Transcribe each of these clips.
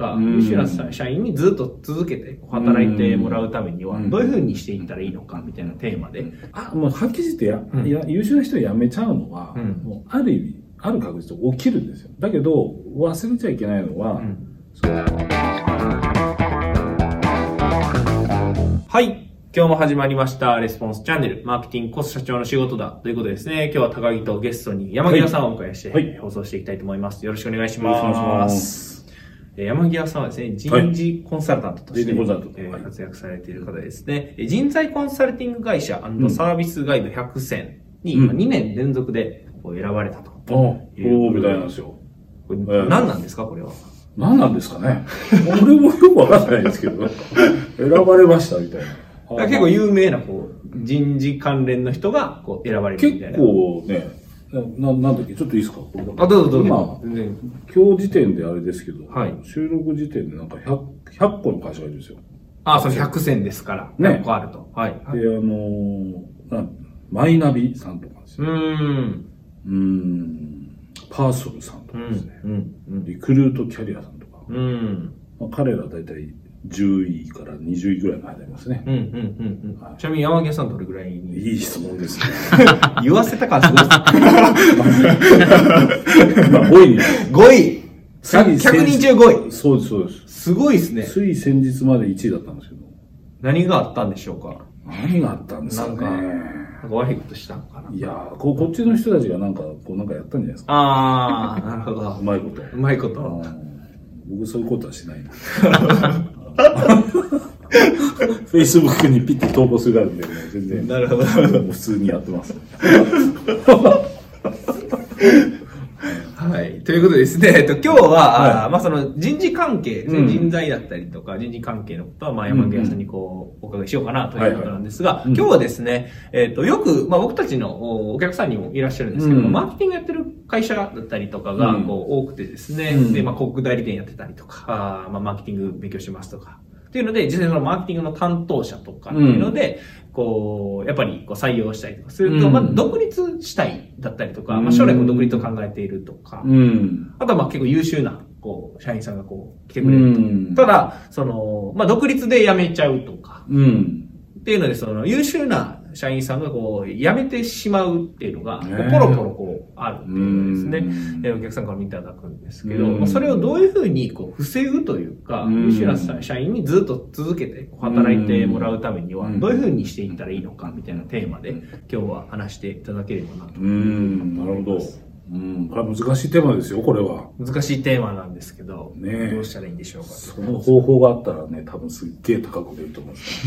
か、うん優秀な社員にずっと続けて働いてもらうためには、うんどういうふうにしていったらいいのかみたいなテーマで。あもうはっきり言ってや、うんいや優秀な人を辞めちゃうのは、うんもうある意味、ある確率で起きるんですよ。だけど、忘れちゃいけないのは、うんはい。今日も始まりました、レスポンスチャンネル、マーケティングコス社長の仕事だ。ということでですね、今日は高木とゲストに山際さんをお迎えして、はい放送していきたいと思います。よろしくお願いしよろしくお願いしま。ますえー山際さんはですね、人事コンサルタントとして、はい活躍されている方ですね。えー人材コンサルティング会社んサービスガイド100選にうんまあ2年連続で選ばれたと。あ、そうみたいなんですよ。何なんですか、これは。何なんですかね？俺もよくわかんないですけど、選ばれましたみたいな。結構有名なこう人事関連の人がこう選ばれるみたい結な。構ね、な、なんだっけ、ちょっといいですか？これあ、どうぞどう今ぞ。全然今日時点であれですけど、はい収録時点でなんか100、100個の会社がいるんですよ。あ、そう、100選ですから。ね100個あると。はい。はいで、あのーなんマイナビさんとかですうよ。ーん。うーん、パーソルさんとうんかですね。。うん。リクルートキャリアさんとか。うん。うん。まあ、彼ら大体10位から20位ぐらいの間にいますね。うん。うん。うん。はいちなみに山際さんどれぐらいにいい質問ですね。言わせた感すごいです。まあ、5位に。5位つい !100 人中5位そうです、そうです。すごいですね。つい先日まで1位だったんですけど。何があったんでしょうか？何があったんですかね。なんか悪いことしたのかないやーこ、こっちの人たちがなんか、こうなんかやったんじゃないですか。あー、なるほどう。まいこと。うまいこうと。ん僕そういうことはしないな。Facebook にピッて投稿するからんで、ね、全然。なるほど普通にやってます。はい。ということでですね、えっと、今日は、はい。まあ、その人事関係うん。人材だったりとか、人事関係のことは、まあ、山際さんにこう、お伺いしようかなということなんですが、今日はですね、えっと、よく、まあ、僕たちのおお客さんにもいらっしゃるんですけど、うん。マーケティングやってる会社だったりとかが、うん。こう、多くてですね、うん。で、まあ、広告代理店やってたりとか、あーまあ、マーケティング勉強してますとか、っていうので、実際そのマーケティングの担当者とかっていうので、こう、やっぱりこう採用したりとかすると、うんまあ、独立したいだったりとか、まあ、うん将来も独立を考えているとか、うん。あとはまあ結構優秀な、こう、社員さんがこう、来てくれると。うんただ、その、まあ独立で辞めちゃうとか、うん。っていうので、その、優秀な社員さんがこう、辞めてしまうっていうのが、こうねポロポロこう、あるっていうのですね。うんえお客さんから見ていただくんですけど、うんまあそれをどういうふうにこう防ぐというか、うん優秀な社員にずっと続けて働いてもらうためにはう、んどういうふうにしていったらいいのかみたいなテーマで、今日は話していただければなと。うん。なるほど。うん。これは難しいテーマですよ、これは。難しいテーマなんですけど、ねえどうしたらいいんでしょうか。その方法があったらね、多分すっげえ高く出ると思うんです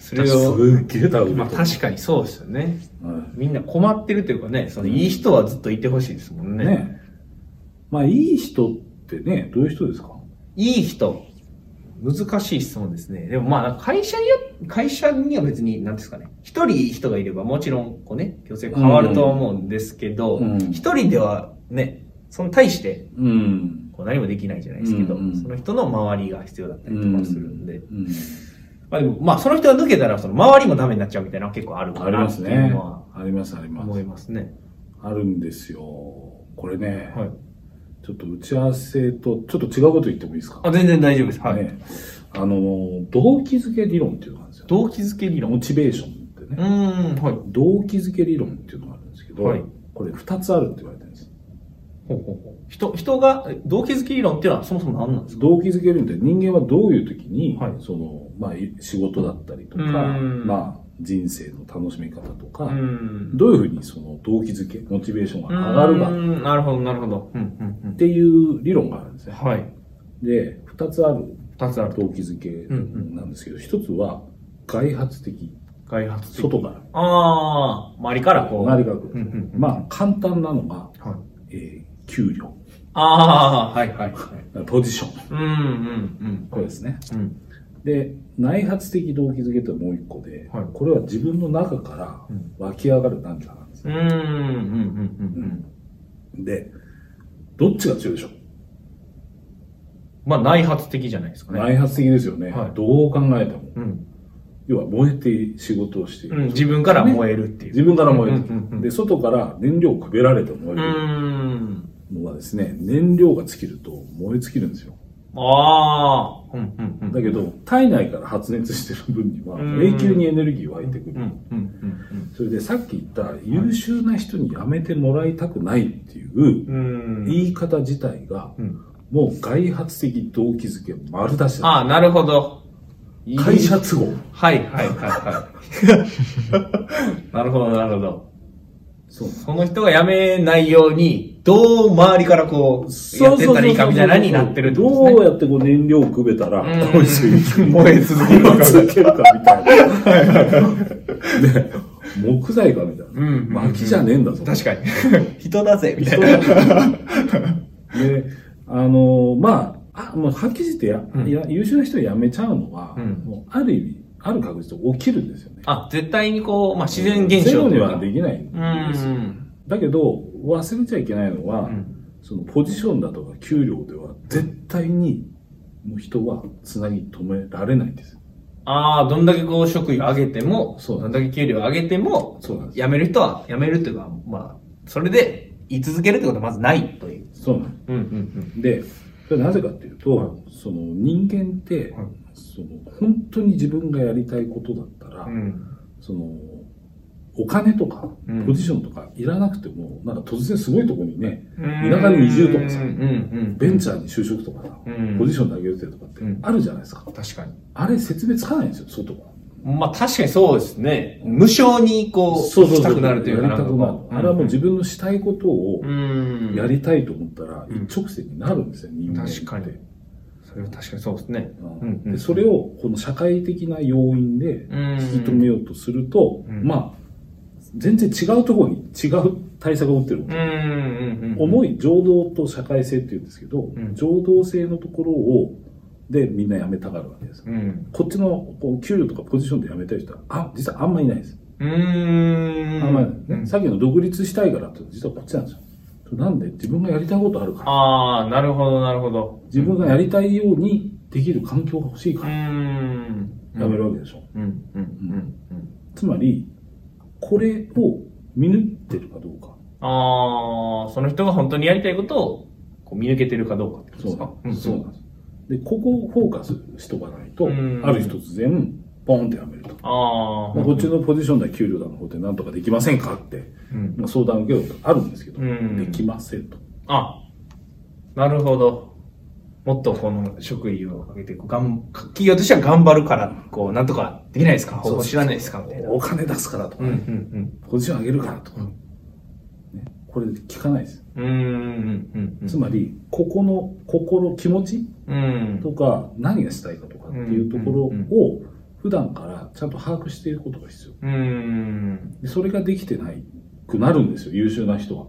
それを、すっげえ高く。まあ確かにそうですよね。はみんな困ってるというかね、そのいい人はずっといてほしいですもんね。いね。まあ、いい人ってね、どういう人ですか？いい人。難しい質問ですね。でもまあ会社によ、会社には別に、なんですかね。一人人がいればもちろん、こうね、強制変わるとは思うんですけどうん、一、人ではね、その対して、うん。こう何もできないじゃないですけど、その人の周りが必要だったりとかするんで。うん。まあでも、まあその人が抜けたら、その周りもダメになっちゃうみたいなのは結構あるかありなっていうますね。あります、あります思。いますね。あるんですよ。これね、はい。ちょっと打ち合わせと、ちょっと違うこと言ってもいいですか？あ、全然大丈夫です。はい。ね、あの、動機づけ理論っていうのがあるんですよ。動機づけ理論。モチベーションってうね。ーん、はい。動機づけ理論っていうのがあるんですけど、はいこれ二つあるって言われてるんです。ほうほうほう人、人が、え動機づけ理論っていうのはそもそも何なんですか？動機づけ理論って人間はどういう時に、はいその、まあ、い仕事だったりとか、うんまあ、人生の楽しみ方とか、んどういうふうにその動機づけ、モチベーションが上がるかなるほど、なるほど。うん、うん、うん。っていう理論があるんですね。はい。で、二つある二つある。動機づけなんですけど、一つは外発的、開発的。外から。ああ、周りからこう。周りが来るうんうんうんまあ、簡単なのが、はい。えー給料、ああ、はい、はい、はい。ポジション。うん、うん、これですね。うん。うん。で、内発的動機づけともう一個で、はいこれは自分の中からうん湧き上がる何かなんですうん、ね。うん、うん、うん。で、どっちが強いでしょう？まあ、内発的じゃないですかね。内発的ですよね。はいどう考えても。うん。要は燃えて仕事をしている。うん、自分から燃えるっていう。自分から燃えてうんうんうんる。で、外から燃料をくべられて燃える。のはですね、燃料が尽きると燃え尽きるんですよ。ああ。うん、うん、うん。だけど、体内から発熱してる分には、うん永久にエネルギー湧いてくる。それでさっき言った優秀な人に辞めてもらいたくないっていううん。言い方自体が、うん。もう外発的動機づけ丸出しだ。ああ、なるほど。いい会社都合。はい、はい、はい、はい。なるほど、なるほど。そう。その人が辞めないように、どう周りからこう、やってったらいいかみたいなのになってるってことですね。どうやってこう燃料をくべたら、うんこいつ 燃え続けるかけるかみたいな。で、木材かみたいな。うん薪じゃねえんだぞ。確かに。人だぜ、みたい人な。だで、あのまあ、あもうはっきり言ってや、うんいや優秀な人を辞めちゃうのは、うんもうある意味、ある確率で起きるんですよね。あ、絶対にこう、まあ、自然現象というかはできないんうですよ。ん。だけど、忘れちゃいけないのは、うんそのポジションだとか給料では絶対にもう人はつなぎ止められないんです。ああ、どんだけこう、職位を上げても、そうどんだけ給料を上げても、そう辞める人は辞めるっていうか、まあ、それで、居続けるってことはまずないという。そうなんです。うん、うん、で、それはなぜかっていうと、はいその人間って、はいその本当に自分がやりたいことだったら、うん。うん。そのお金とかうんポジションとかいらなくても、なんか突然すごいところにね、田田舎に移住とかさうん、うん。ベンチャーに就職とかさ、うんポジションで上げるってとかってうんあるじゃないですか。確かに。あれ説明つかないんですよ、外は。まあ確かにそうですね。無償にこう、したくなるというかなる。あれはもう自分分のしたいことをうん。やりたいと思ったらうん一直線になるんですよ、人間って。確かにそれは確かにそうですね。それをこの社会的な要因でうん。引き止めようとすると、うんまあ、全然違うところに違う対策を打ってる。重い情動と社会性っていうんですけど、ん情動性のところを、でみんな辞めたがるわけです。うん。こっちのこう給料とかポジションで辞めたい人は、あ、実はあんまいないです。うーん。あんまりないね。さっきの独立したいからって実はこっちなんですよ。なんで自分がやりたいことあるから。ああ、なるほど、なるほど。自分がやりたいようにできる環境が欲しいかうらん。辞めるわけでしょ。うん、うん、うん。つまり、これを見抜いてるかどうか。ああ、その人が本当にやりたいことをこう見抜けてるかどうかってことそうですか？なんです。そうなんです。で、ここをフォーカスしとかないと、うんある日突然、ポンって辞めると。ああ。まあ、こっちのポジションで給料だの方で何とかできませんかって、うん。まあ、相談を受けることあるんですけど、うんできませんと。あ、なるほど。もっとこの職位を上げて、こうがん企業としては頑張るから、こう、なんとかできないですか？方法知らないですか？みたいな。お金出すからとかうん、うね、ん、ポジション上げるからとか、うんね、これ聞かないです。うん。うん、うん、うん。つまり、ここの心、気持ちうん。とか、何がしたいかとかっていうところうんを、普段からちゃんと把握していることが必要。うん。でそれができてないくなるんですよ、優秀な人は。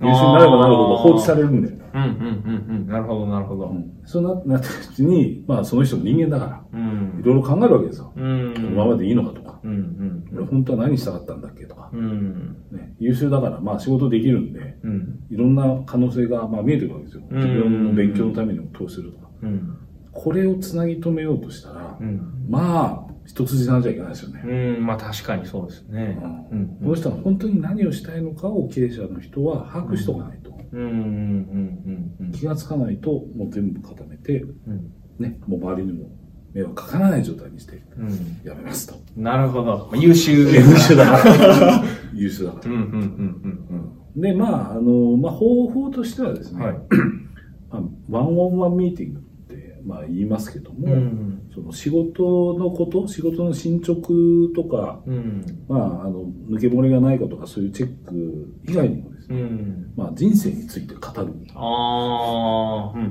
優秀になればなるほど放置されるんだよ。うん、うん、うん、うん。なるほど、なるほど。うんそうななったうちに、まあその人も人間だから、うんい。ろいろ考えるわけですよ。うん。このままでいいのかとか、うん、うん。俺本当は何したかったんだっけとか、うん。ね、優秀だから、まあ仕事できるんで、うん。いろんな可能性がまあ見えてくるわけですよ。うん自分の勉強のためにも投資するとか。うん。これをつなぎ止めようとしたら、うん。まあ、一筋縄じゃいけないですよね。うん、まあ確かにそうですね。うん。この人が本当に何をしたいのかを経営者の人は把握しておかないと。うん、うん、うん、うん。気がつかないと、もう全部固めて、うん。ね、もう周りにも迷惑かからない状態にしてうん。やめますと。なるほど。優秀 優秀だから。優秀だかうん、うん、うん、うん、ら。で、まあ、あの、まあ、方法としてはですね、はいまあ、ワンオンワンミーティングって、まあ、言いますけども、うん。その仕事のこと、仕事の進捗とか、うん。まあ、あの、抜け漏れがないかとか、そういうチェック以外にもですね、うん。まあ、人生について語る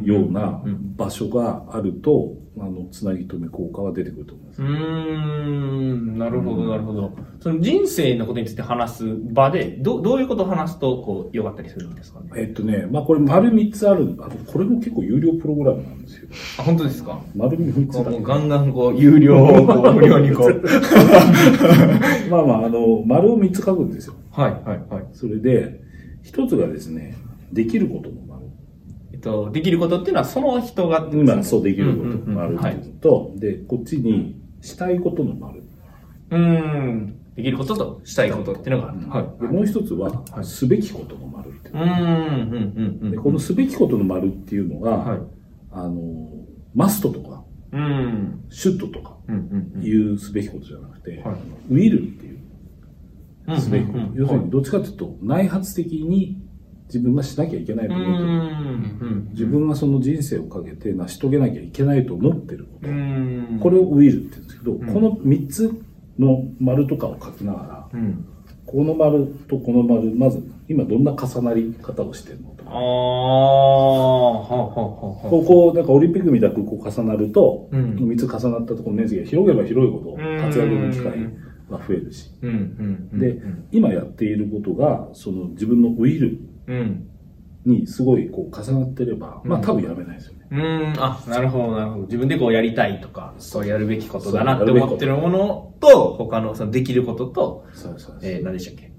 ようなうん。場所があると、あの、つなぎ止め効果は出てくると思います。うーん、なるほど、なるほど。その人生のことについて話す場で、どどういうことを話すと、こう、良かったりするんですかね？えっとね、まあ、これ丸3つある、あとこれも結構有料プログラムなんですよ。あ、本当ですか？丸3つだもうガンガン、こう、有料を、こう、無料にこう。まあまあ、あの、丸を3つ書くんですよ。はい、はい、はい。それで、一つがですね、できることの丸。えっと、できることっていうのは、その人が、今、そうできることうんうんうんの丸っていうのと、で、こっちにしたいことの丸。うーん。できることとしたいことっていうのがあると。はい。でもう一つは、はいすべきことの丸っていううーん、うん、うん、うん。でこのすべきことの丸っていうのが、はい。あの、マストとか、うん、シュットとか。いうすべきことじゃなくて、はいウィルっていううんすべきこと。要するに、どっちかというと、内発的に自分がしなきゃいけないとう思ってる。ん、自分がその人生をかけて成し遂げなきゃいけないと思ってること。うん。これをウィルって言うんですけど、んこの3つの丸とかを書きながら、うん。この丸とこの丸、まず今どんな重なり方をしてるのとああ、か、はあ、はあ、はあ。ここ、なんかオリンピックみたくこう重なると、うん3つ重なったところの面積が広げば広いほど活躍の機会が増えるし、うん、うん、うん。で、今やっていることが、その自分のウィルうん。にすごいこう重なってれば、まあ多分やめないですよね。うん、あ、なるほど、なるほど。自分でこうやりたいとか、そうやるべきことだなって思ってるものと、他のそのできることと、そうそうそうえー、何でしたっけ？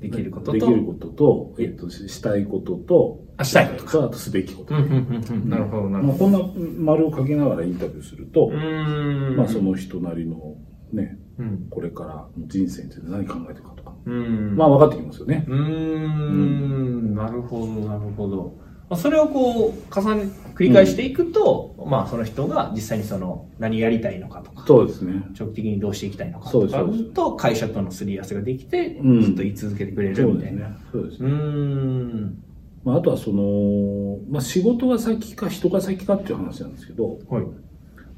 できることと、できることと、えっと、ししたいことと、あしたいことと、あとすべきこと。うん、うん、うん、うん。なるほど、なるほまあこんな丸を書きながらインタビューすると、ど。うん。まあそ、の人なりのね、うん。これからの人生について何考えてるかとか、うん。まあ分かってきますよね。うーん、なるほど、なるほど。まあそれをこう、重ね、繰り返していくと、まあその人が実際にその、何やりたいのかとか、そうですね。長期的にどうしていきたいのかとかと、会社とのすり合わせができて、うんずっと言い続けてくれるみたいな。。うそうですね。ーん。まああとはその、まあ仕事が先か人が先かっていう話なんですけど、はい。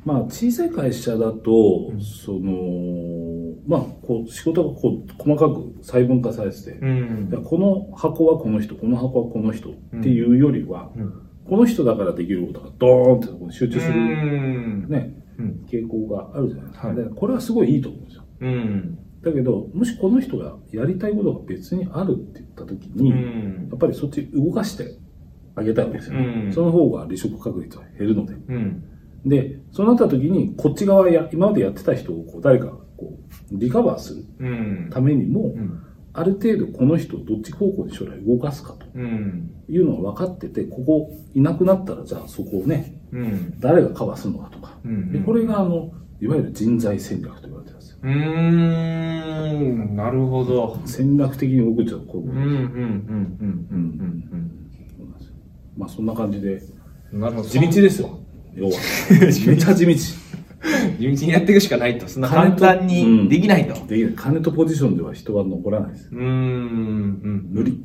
まあ小さい会社だと、その、まあこう仕事がこう細かく細分化されてて、うんじゃあこの箱はこの人、この箱はこの人っていうよりは、うん。この人だからできることがドーンってそこに集中すうる、ん。ね、うん。傾向があるじゃないですか。はいでこれはすごいいいと思うんですよ。うん。だけど、もしこの人がやりたいことが別にあるって言った時に、うんやっぱりそっち動かしてあげたいわけですよね。うんその方が離職確率は減るので。うん。で、そうなった時に、こっち側や、今までやってた人をこう誰かこうリカバーするうん。ためにも、うん。ある程度この人をどっち方向に将来動かすかとうん。いうのが分かってて、ここいなくなったらじゃあそこをね、うん。誰がカバーするのかとか。うんで、これがあの、いわゆる人材戦略と言われてるんですよ。うーん。なるほど。戦略的に動くとこういうことうん、うん、うん、うん、うん、そうなんですよまあそんな感じで、うん。なるほど。地道ですよ。要は。めちゃ地道。地道にやっていくしかないと。そんな簡単にできないと。できない。金とポジションでは人は残らないです。うーん、うん。無理。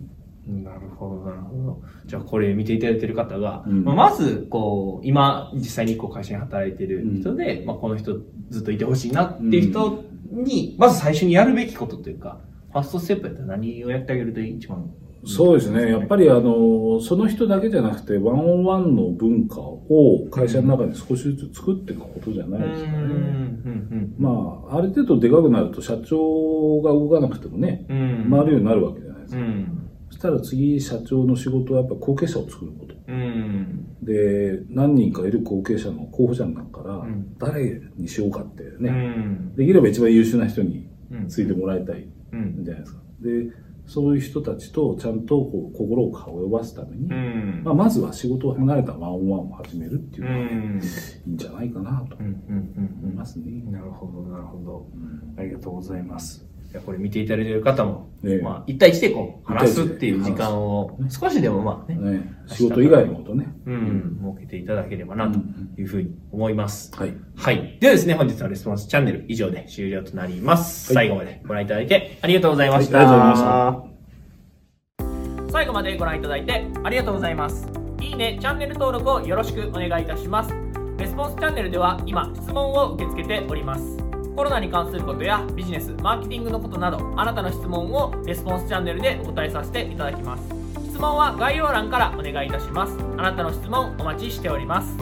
なるほど、なるほど。じゃあ、これ見ていただいている方が、うんまあまず、こう、今、実際にこう会社に働いている人で、まあ、この人ずっといてほしいなっていう人に、まず最初にやるべきことというか、ファーストステップやったら何をやってあげると一番そうですね。やっぱりあの、その人だけじゃなくて、ワンオンワンの文化を会社の中に少しずつ作っていくことじゃないですかね。うん、うん、まあ、ある程度でかくなると社長が動かなくてもね。回るようになるわけじゃないですか。うん。そしたら次、社長の仕事はやっぱ後継者を作ること。うん。で、何人かいる後継者の候補者の中からん、誰にしようかってうね、ん。できれば一番優秀な人にうん。ついてもらいたいうん。じゃないですか。で、そういう人たちとちゃんとこう心を通わすために、うん。まあ、まずは仕事を離れたワンオンワンを始めるっていううのがん。いいんじゃないかなとうん。うん。思いますね。なるほど、なるほど。うんありがとうございます。いやこれ見ていただいている方も、ええまあ、一対一でこう、話すっていう時間を、少しでもまあね、ね、仕事以外のことね。うん、設けていただければな、というふうに思います。はい。はい。ではですね、本日のレスポンスチャンネル以上で終了となります。はい最後までご覧いただいてありがとうございました。はいありがとうございま最後までご覧いただいてありがとうございます。いいね、チャンネル登録をよろしくお願いいたします。レスポンスチャンネルでは今、質問を受け付けております。コロナに関することやビジネス、マーケティングのことなど、あなたの質問をレスポンスチャンネルでお答えさせていただきます。質問は概要欄からお願いいたします。あなたの質問お待ちしております。